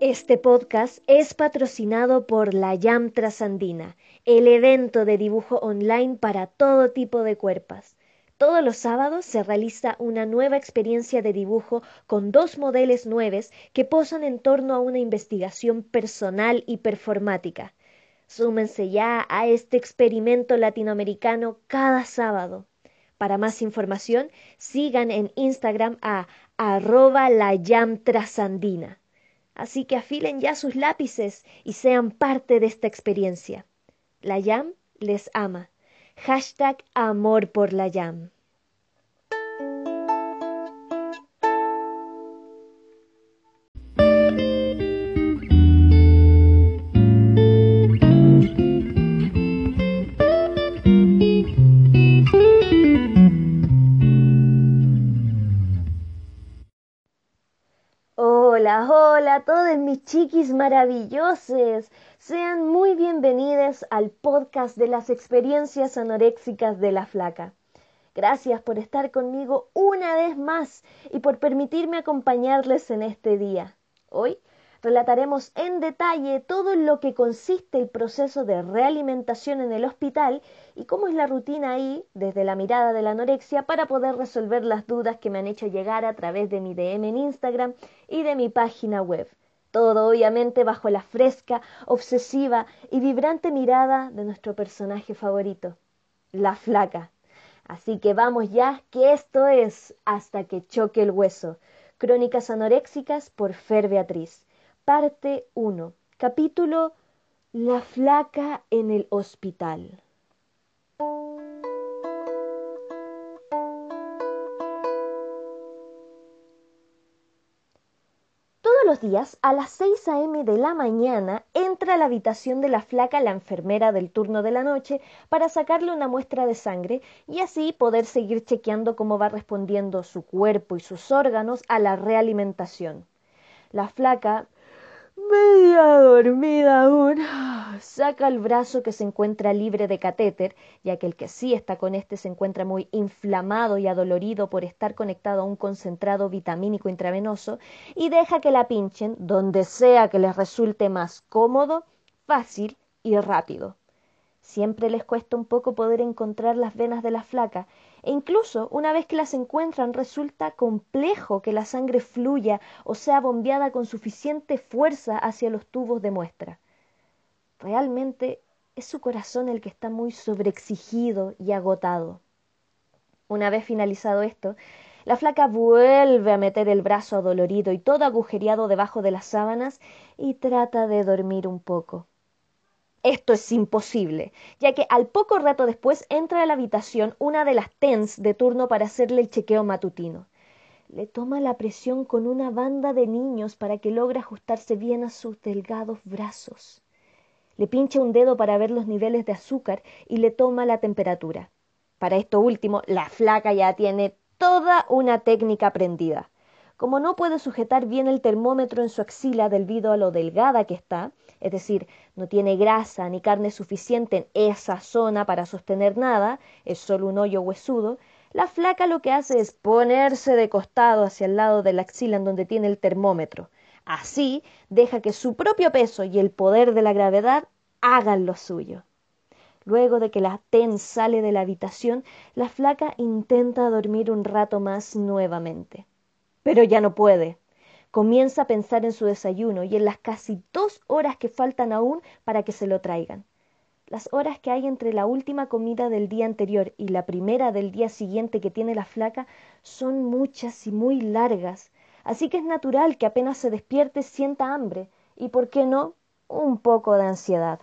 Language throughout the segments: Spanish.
Este podcast es patrocinado por la YAM Trasandina, el evento de dibujo online para todo tipo de cuerpos. Todos los sábados se realiza una nueva experiencia de dibujo con dos modelos nuevos que posan en torno a una investigación personal y performática. Súmense ya a este experimento latinoamericano cada sábado. Para más información, sigan en Instagram a arroba la trasandina. Así que afilen ya sus lápices y sean parte de esta experiencia. La YAM les ama. Hashtag amor por la YAM. A todos mis chiquis maravillosos. Sean muy bienvenidos al podcast de las experiencias anoréxicas de la flaca. Gracias por estar conmigo una vez más y por permitirme acompañarles en este día. Hoy relataremos en detalle todo lo que consiste el proceso de realimentación en el hospital y cómo es la rutina ahí desde la mirada de la anorexia para poder resolver las dudas que me han hecho llegar a través de mi DM en Instagram y de mi página web. Todo obviamente bajo la fresca, obsesiva y vibrante mirada de nuestro personaje favorito, la flaca. Así que vamos ya, que esto es Hasta que choque el hueso. Crónicas anoréxicas por Fer Beatriz. Parte 1. Capítulo La flaca en el hospital. Todos los días, a las 6 a.m. de la mañana, entra a la habitación de la flaca la enfermera del turno de la noche para sacarle una muestra de sangre y así poder seguir chequeando cómo va respondiendo su cuerpo y sus órganos a la realimentación. La flaca media dormida aún. Saca el brazo que se encuentra libre de catéter, ya que el que sí está con este se encuentra muy inflamado y adolorido por estar conectado a un concentrado vitamínico intravenoso, y deja que la pinchen donde sea que les resulte más cómodo, fácil y rápido. Siempre les cuesta un poco poder encontrar las venas de la flaca, e incluso una vez que las encuentran resulta complejo que la sangre fluya o sea bombeada con suficiente fuerza hacia los tubos de muestra. Realmente es su corazón el que está muy sobreexigido y agotado. Una vez finalizado esto, la flaca vuelve a meter el brazo adolorido y todo agujereado debajo de las sábanas y trata de dormir un poco. Esto es imposible, ya que al poco rato después entra a la habitación una de las TENS de turno para hacerle el chequeo matutino. Le toma la presión con una banda de niños para que logre ajustarse bien a sus delgados brazos. Le pincha un dedo para ver los niveles de azúcar y le toma la temperatura. Para esto último, la flaca ya tiene toda una técnica aprendida. Como no puede sujetar bien el termómetro en su axila debido a lo delgada que está, es decir, no tiene grasa ni carne suficiente en esa zona para sostener nada, es solo un hoyo huesudo, la flaca lo que hace es ponerse de costado hacia el lado de la axila en donde tiene el termómetro. Así deja que su propio peso y el poder de la gravedad hagan lo suyo. Luego de que la TEN sale de la habitación, la flaca intenta dormir un rato más nuevamente pero ya no puede. Comienza a pensar en su desayuno y en las casi dos horas que faltan aún para que se lo traigan. Las horas que hay entre la última comida del día anterior y la primera del día siguiente que tiene la flaca son muchas y muy largas, así que es natural que apenas se despierte sienta hambre y, por qué no, un poco de ansiedad.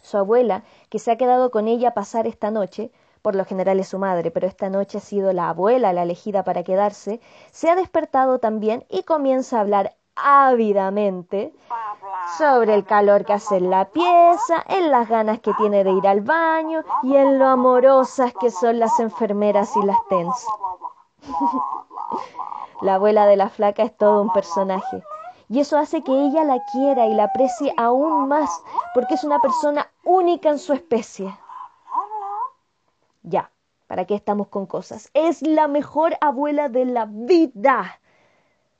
Su abuela, que se ha quedado con ella a pasar esta noche, por lo general es su madre, pero esta noche ha sido la abuela la elegida para quedarse, se ha despertado también y comienza a hablar ávidamente sobre el calor que hace en la pieza, en las ganas que tiene de ir al baño y en lo amorosas que son las enfermeras y las TENS. la abuela de la flaca es todo un personaje. Y eso hace que ella la quiera y la aprecie aún más, porque es una persona única en su especie. Ya, ¿para qué estamos con cosas? Es la mejor abuela de la vida.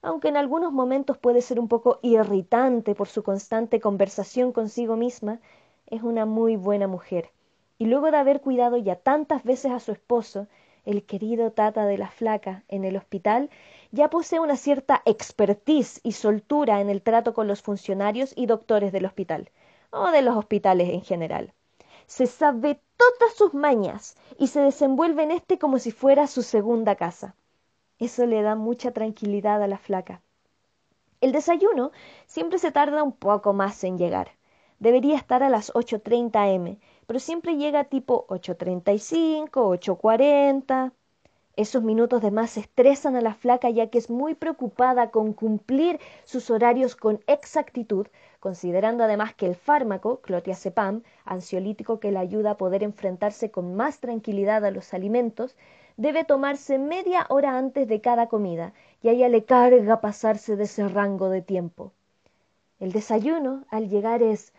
aunque en algunos momentos puede ser un poco irritante por su constante conversación consigo misma, es una muy buena mujer. Y luego de haber cuidado ya tantas veces a su esposo, el querido Tata de la Flaca, en el hospital, ya posee una cierta expertise y soltura en el trato con los funcionarios y doctores del hospital, o de los hospitales en general. Se sabe todas sus mañas y se desenvuelve en este como si fuera su segunda casa. Eso le da mucha tranquilidad a la flaca. El desayuno siempre se tarda un poco más en llegar. Debería estar a las 8.30 m, pero siempre llega tipo 8.35, 8.40. Esos minutos de más estresan a la flaca ya que es muy preocupada con cumplir sus horarios con exactitud, considerando además que el fármaco, clotiazepam, ansiolítico que le ayuda a poder enfrentarse con más tranquilidad a los alimentos, debe tomarse media hora antes de cada comida y a ella le carga pasarse de ese rango de tiempo. El desayuno, al llegar, es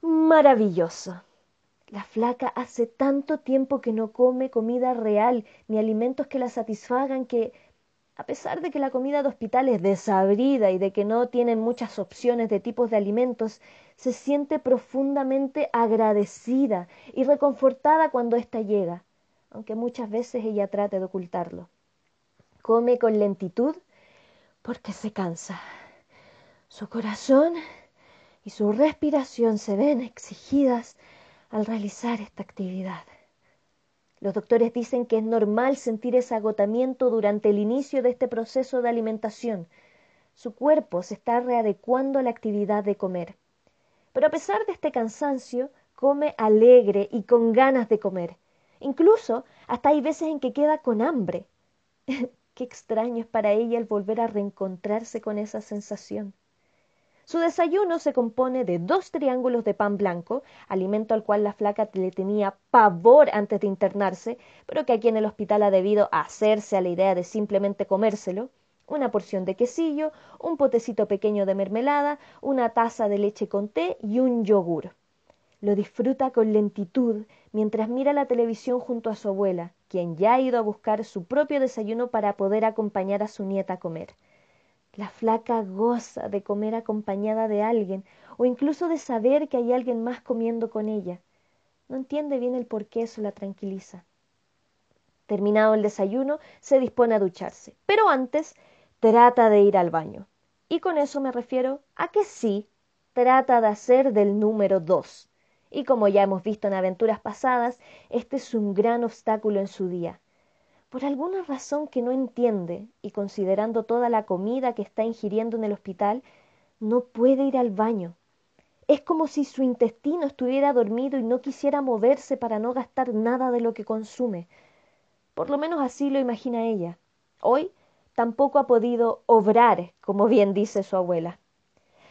maravilloso. La flaca hace tanto tiempo que no come comida real ni alimentos que la satisfagan que, a pesar de que la comida de hospital es desabrida y de que no tienen muchas opciones de tipos de alimentos, se siente profundamente agradecida y reconfortada cuando ésta llega aunque muchas veces ella trate de ocultarlo. Come con lentitud porque se cansa. Su corazón y su respiración se ven exigidas al realizar esta actividad. Los doctores dicen que es normal sentir ese agotamiento durante el inicio de este proceso de alimentación. Su cuerpo se está readecuando a la actividad de comer. Pero a pesar de este cansancio, come alegre y con ganas de comer. Incluso hasta hay veces en que queda con hambre. Qué extraño es para ella el volver a reencontrarse con esa sensación. Su desayuno se compone de dos triángulos de pan blanco, alimento al cual la flaca le tenía pavor antes de internarse, pero que aquí en el hospital ha debido hacerse a la idea de simplemente comérselo, una porción de quesillo, un potecito pequeño de mermelada, una taza de leche con té y un yogur. Lo disfruta con lentitud mientras mira la televisión junto a su abuela, quien ya ha ido a buscar su propio desayuno para poder acompañar a su nieta a comer. La flaca goza de comer acompañada de alguien o incluso de saber que hay alguien más comiendo con ella. No entiende bien el por qué eso la tranquiliza. Terminado el desayuno, se dispone a ducharse, pero antes trata de ir al baño. Y con eso me refiero a que sí, trata de hacer del número dos. Y como ya hemos visto en aventuras pasadas, este es un gran obstáculo en su día. Por alguna razón que no entiende, y considerando toda la comida que está ingiriendo en el hospital, no puede ir al baño. Es como si su intestino estuviera dormido y no quisiera moverse para no gastar nada de lo que consume. Por lo menos así lo imagina ella. Hoy tampoco ha podido obrar, como bien dice su abuela.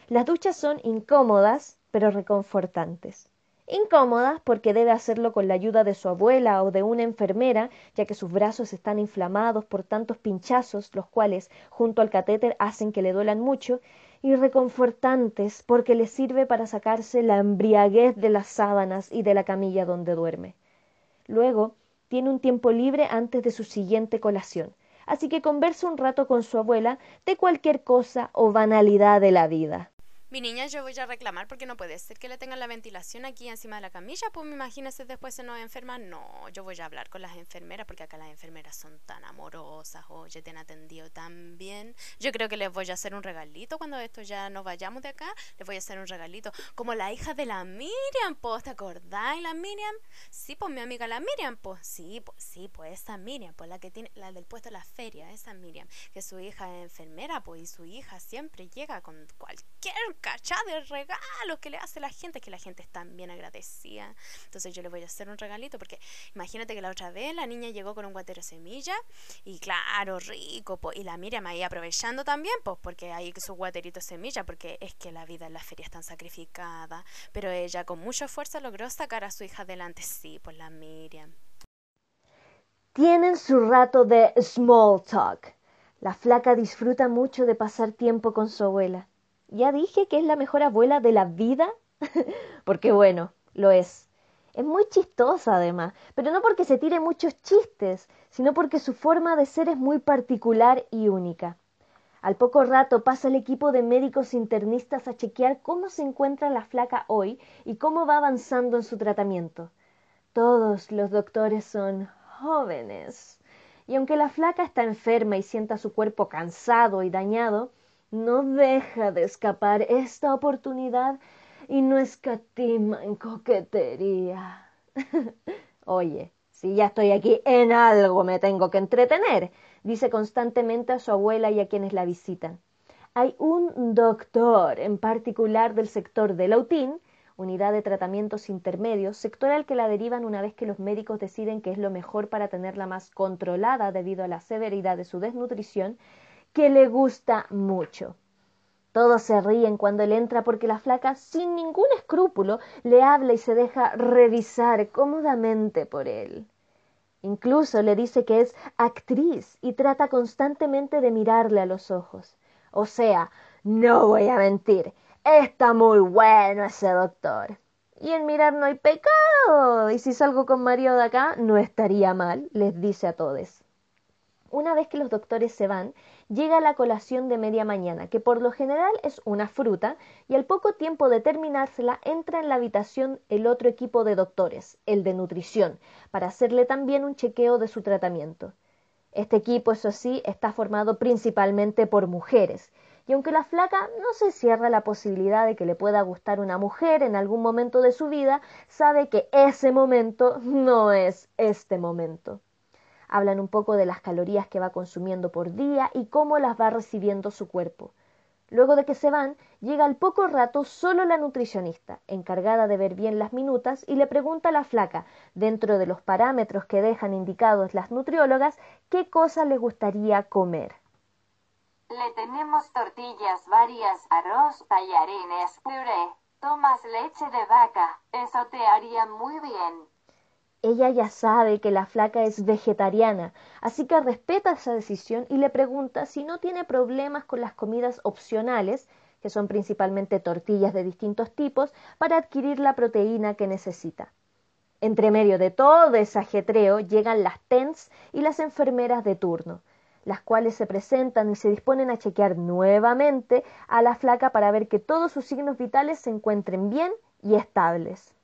Las duchas son incómodas, pero reconfortantes incómodas porque debe hacerlo con la ayuda de su abuela o de una enfermera, ya que sus brazos están inflamados por tantos pinchazos, los cuales, junto al catéter, hacen que le duelan mucho, y reconfortantes porque le sirve para sacarse la embriaguez de las sábanas y de la camilla donde duerme. Luego, tiene un tiempo libre antes de su siguiente colación, así que conversa un rato con su abuela de cualquier cosa o banalidad de la vida. Mi niña, yo voy a reclamar porque no puede ser que le tengan la ventilación aquí encima de la camilla, pues me imagino si después se nos enferma. No, yo voy a hablar con las enfermeras porque acá las enfermeras son tan amorosas, oye, te han atendido tan bien. Yo creo que les voy a hacer un regalito cuando esto ya nos vayamos de acá, les voy a hacer un regalito. Como la hija de la Miriam, pues, ¿te acordáis la Miriam? Sí, pues mi amiga la Miriam, pues, sí, pues, sí, pues esa Miriam, pues la que tiene, la del puesto de la feria, esa Miriam, que su hija es enfermera, pues, y su hija siempre llega con cualquier cachá de regalos que le hace la gente, que la gente está bien agradecida. Entonces yo le voy a hacer un regalito porque imagínate que la otra vez la niña llegó con un guatero semilla y claro, rico, y la Miriam ahí aprovechando también, pues porque hay su guaterito semilla, porque es que la vida en la feria es tan sacrificada, pero ella con mucho esfuerzo logró sacar a su hija adelante, sí, pues la Miriam. Tienen su rato de small talk. La flaca disfruta mucho de pasar tiempo con su abuela. Ya dije que es la mejor abuela de la vida, porque bueno, lo es. Es muy chistosa además, pero no porque se tire muchos chistes, sino porque su forma de ser es muy particular y única. Al poco rato pasa el equipo de médicos internistas a chequear cómo se encuentra la flaca hoy y cómo va avanzando en su tratamiento. Todos los doctores son jóvenes. Y aunque la flaca está enferma y sienta su cuerpo cansado y dañado, no deja de escapar esta oportunidad y no escatima en coquetería. Oye, si ya estoy aquí, en algo me tengo que entretener, dice constantemente a su abuela y a quienes la visitan. Hay un doctor en particular del sector de Lautín, unidad de tratamientos intermedios, sector al que la derivan una vez que los médicos deciden que es lo mejor para tenerla más controlada debido a la severidad de su desnutrición, que le gusta mucho. Todos se ríen cuando él entra porque la flaca, sin ningún escrúpulo, le habla y se deja revisar cómodamente por él. Incluso le dice que es actriz y trata constantemente de mirarle a los ojos. O sea, no voy a mentir, está muy bueno ese doctor. Y en mirar no hay pecado. Y si salgo con Mario de acá, no estaría mal, les dice a todos. Una vez que los doctores se van, llega la colación de media mañana, que por lo general es una fruta, y al poco tiempo de terminársela entra en la habitación el otro equipo de doctores, el de nutrición, para hacerle también un chequeo de su tratamiento. Este equipo, eso sí, está formado principalmente por mujeres, y aunque la flaca no se cierra la posibilidad de que le pueda gustar una mujer en algún momento de su vida, sabe que ese momento no es este momento. Hablan un poco de las calorías que va consumiendo por día y cómo las va recibiendo su cuerpo. Luego de que se van, llega al poco rato solo la nutricionista, encargada de ver bien las minutas, y le pregunta a la flaca, dentro de los parámetros que dejan indicados las nutriólogas, qué cosa le gustaría comer. Le tenemos tortillas varias, arroz, tallarines, puré. Tomas leche de vaca. Eso te haría muy bien. Ella ya sabe que la flaca es vegetariana, así que respeta esa decisión y le pregunta si no tiene problemas con las comidas opcionales, que son principalmente tortillas de distintos tipos, para adquirir la proteína que necesita. Entre medio de todo ese ajetreo llegan las TENS y las enfermeras de turno, las cuales se presentan y se disponen a chequear nuevamente a la flaca para ver que todos sus signos vitales se encuentren bien y estables.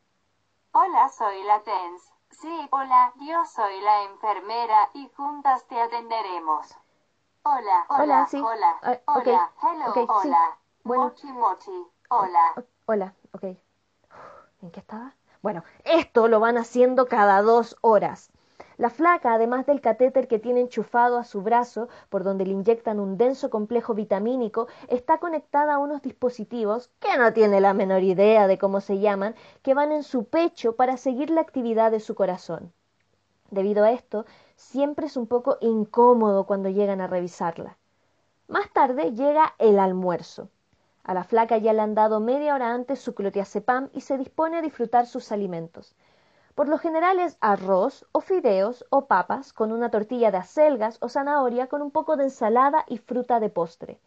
Hola, soy la TENS. Sí, hola, yo soy la enfermera y juntas te atenderemos. Hola, hola, Hola, sí. hola, Ah, hola, hello, sí. hola, Bueno. mochi mochi, hola. O- Hola, ok. ¿En qué estaba? Bueno, esto lo van haciendo cada dos horas. La flaca, además del catéter que tiene enchufado a su brazo, por donde le inyectan un denso complejo vitamínico, está conectada a unos dispositivos, que no tiene la menor idea de cómo se llaman, que van en su pecho para seguir la actividad de su corazón. Debido a esto, siempre es un poco incómodo cuando llegan a revisarla. Más tarde llega el almuerzo. A la flaca ya le han dado media hora antes su clotiazepam y se dispone a disfrutar sus alimentos. Por lo general es arroz o fideos o papas con una tortilla de acelgas o zanahoria con un poco de ensalada y fruta de postre.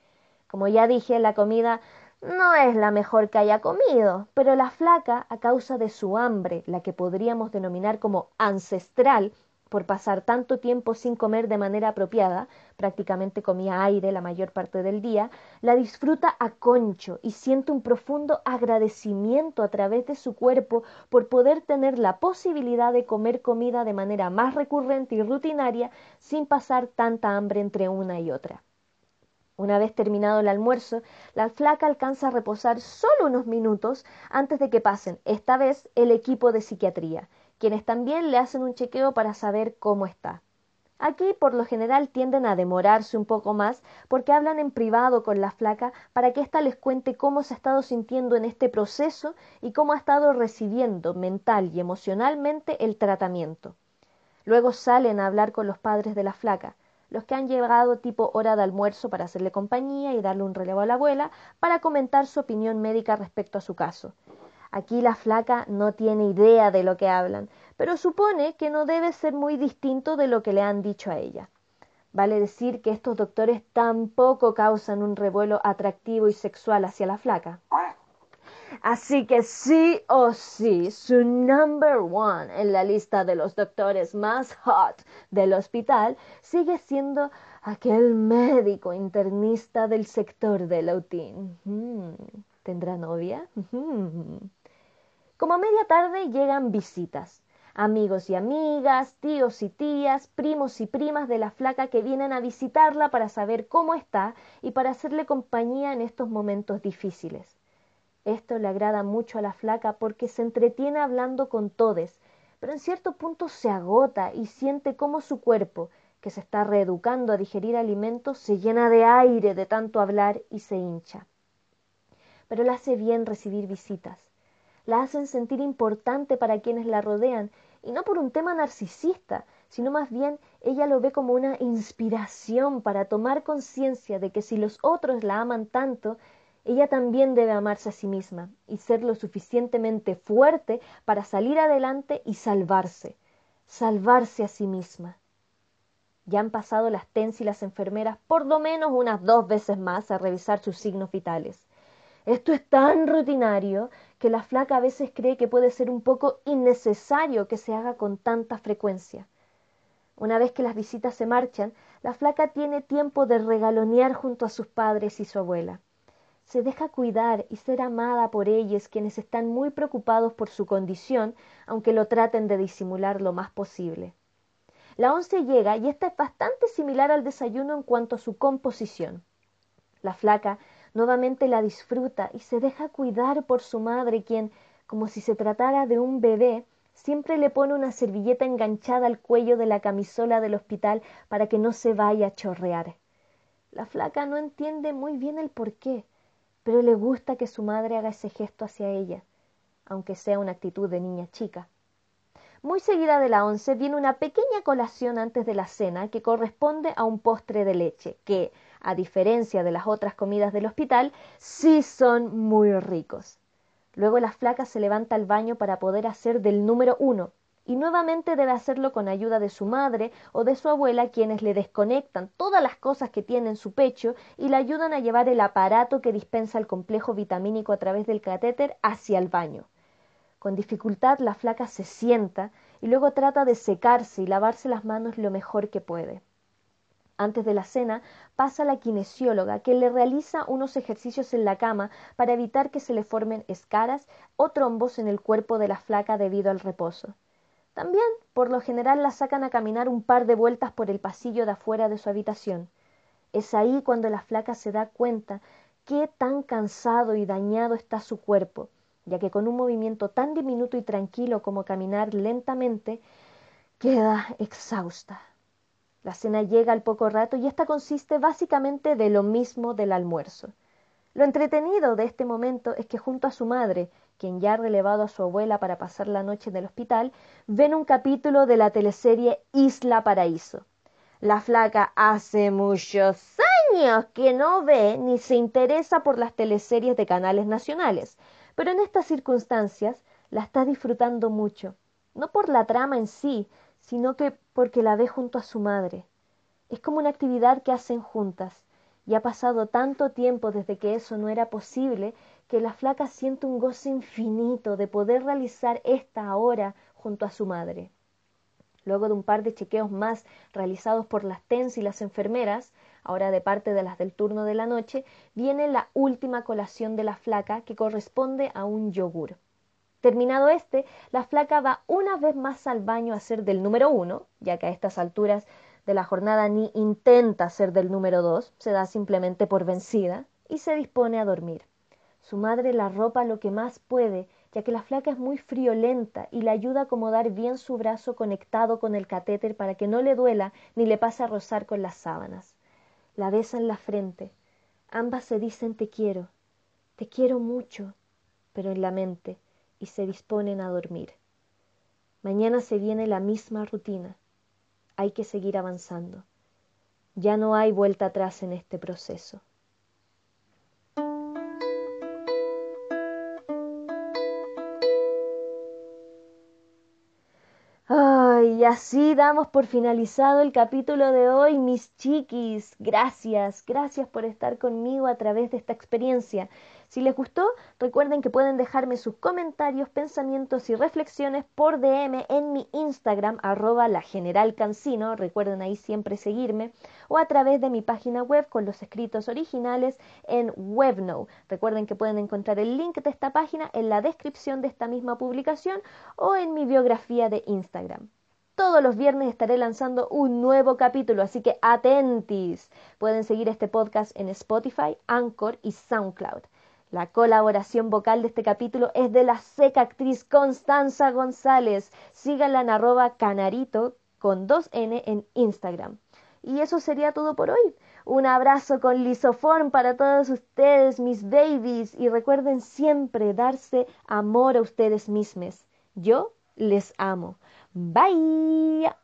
Como ya dije, la comida no es la mejor que haya comido, pero la flaca, a causa de su hambre, la que podríamos denominar como ancestral, por pasar tanto tiempo sin comer de manera apropiada, prácticamente comía aire la mayor parte del día, la disfruta a concho y siente un profundo agradecimiento a través de su cuerpo por poder tener la posibilidad de comer comida de manera más recurrente y rutinaria sin pasar tanta hambre entre una y otra. Una vez terminado el almuerzo, la flaca alcanza a reposar solo unos minutos antes de que pasen, esta vez, el equipo de psiquiatría, quienes también le hacen un chequeo para saber cómo está. Aquí, por lo general, tienden a demorarse un poco más porque hablan en privado con la flaca para que ésta les cuente cómo se ha estado sintiendo en este proceso y cómo ha estado recibiendo mental y emocionalmente el tratamiento. Luego salen a hablar con los padres de la flaca, los que han llegado tipo hora de almuerzo para hacerle compañía y darle un relevo a la abuela para comentar su opinión médica respecto a su caso. Aquí la flaca no tiene idea de lo que hablan, pero supone que no debe ser muy distinto de lo que le han dicho a ella. Vale decir que estos doctores tampoco causan un revuelo atractivo y sexual hacia la flaca. Así que sí o sí, su number one en la lista de los doctores más hot del hospital sigue siendo aquel médico internista del sector de Lautín. Hmm, ¿Tendrá novia? Como a media tarde llegan visitas. Amigos y amigas, tíos y tías, primos y primas de la flaca que vienen a visitarla para saber cómo está y para hacerle compañía en estos momentos difíciles. Esto le agrada mucho a la flaca porque se entretiene hablando con todes, pero en cierto punto se agota y siente cómo su cuerpo, que se está reeducando a digerir alimentos, se llena de aire de tanto hablar y se hincha. Pero le hace bien recibir visitas. La hacen sentir importante para quienes la rodean, y no por un tema narcisista, sino más bien ella lo ve como una inspiración para tomar conciencia de que si los otros la aman tanto, ella también debe amarse a sí misma y ser lo suficientemente fuerte para salir adelante y salvarse, salvarse a sí misma. Ya han pasado las TENS y las enfermeras por lo menos unas dos veces más a revisar sus signos vitales. Esto es tan rutinario que la flaca a veces cree que puede ser un poco innecesario que se haga con tanta frecuencia. Una vez que las visitas se marchan, la flaca tiene tiempo de regalonear junto a sus padres y su abuela se deja cuidar y ser amada por ellos quienes están muy preocupados por su condición, aunque lo traten de disimular lo más posible. La once llega y esta es bastante similar al desayuno en cuanto a su composición. La flaca nuevamente la disfruta y se deja cuidar por su madre, quien, como si se tratara de un bebé, siempre le pone una servilleta enganchada al cuello de la camisola del hospital para que no se vaya a chorrear. La flaca no entiende muy bien el por qué, pero le gusta que su madre haga ese gesto hacia ella, aunque sea una actitud de niña chica. Muy seguida de la once viene una pequeña colación antes de la cena que corresponde a un postre de leche, que, a diferencia de las otras comidas del hospital, sí son muy ricos. Luego la flaca se levanta al baño para poder hacer del número uno, y nuevamente debe hacerlo con ayuda de su madre o de su abuela quienes le desconectan todas las cosas que tiene en su pecho y le ayudan a llevar el aparato que dispensa el complejo vitamínico a través del catéter hacia el baño. Con dificultad la flaca se sienta y luego trata de secarse y lavarse las manos lo mejor que puede. Antes de la cena pasa la kinesióloga que le realiza unos ejercicios en la cama para evitar que se le formen escaras o trombos en el cuerpo de la flaca debido al reposo. También, por lo general, la sacan a caminar un par de vueltas por el pasillo de afuera de su habitación. Es ahí cuando la flaca se da cuenta qué tan cansado y dañado está su cuerpo, ya que con un movimiento tan diminuto y tranquilo como caminar lentamente, queda exhausta. La cena llega al poco rato y esta consiste básicamente de lo mismo del almuerzo. Lo entretenido de este momento es que junto a su madre quien ya ha relevado a su abuela para pasar la noche en el hospital, ven un capítulo de la teleserie Isla Paraíso. La flaca hace muchos años que no ve ni se interesa por las teleseries de canales nacionales, pero en estas circunstancias la está disfrutando mucho, no por la trama en sí, sino que porque la ve junto a su madre. Es como una actividad que hacen juntas, y ha pasado tanto tiempo desde que eso no era posible que la flaca siente un goce infinito de poder realizar esta ahora junto a su madre. Luego de un par de chequeos más realizados por las TENS y las enfermeras, ahora de parte de las del turno de la noche, viene la última colación de la flaca que corresponde a un yogur. Terminado este, la flaca va una vez más al baño a ser del número uno, ya que a estas alturas de la jornada ni intenta ser del número dos, se da simplemente por vencida, y se dispone a dormir. Su madre la ropa lo que más puede, ya que la flaca es muy friolenta y le ayuda a acomodar bien su brazo conectado con el catéter para que no le duela ni le pase a rozar con las sábanas. La besa en la frente. Ambas se dicen te quiero, te quiero mucho, pero en la mente, y se disponen a dormir. Mañana se viene la misma rutina. Hay que seguir avanzando. Ya no hay vuelta atrás en este proceso. Y así damos por finalizado el capítulo de hoy, mis chiquis. Gracias, gracias por estar conmigo a través de esta experiencia. Si les gustó, recuerden que pueden dejarme sus comentarios, pensamientos y reflexiones por DM en mi Instagram, arroba la general Cancino, recuerden ahí siempre seguirme, o a través de mi página web con los escritos originales en Webno. Recuerden que pueden encontrar el link de esta página en la descripción de esta misma publicación o en mi biografía de Instagram. Todos los viernes estaré lanzando un nuevo capítulo, así que atentis. Pueden seguir este podcast en Spotify, Anchor y SoundCloud. La colaboración vocal de este capítulo es de la seca actriz Constanza González. Síganla en arroba canarito con 2N en Instagram. Y eso sería todo por hoy. Un abrazo con lisoform para todos ustedes, mis babies. Y recuerden siempre darse amor a ustedes mismos. Yo les amo. Bye.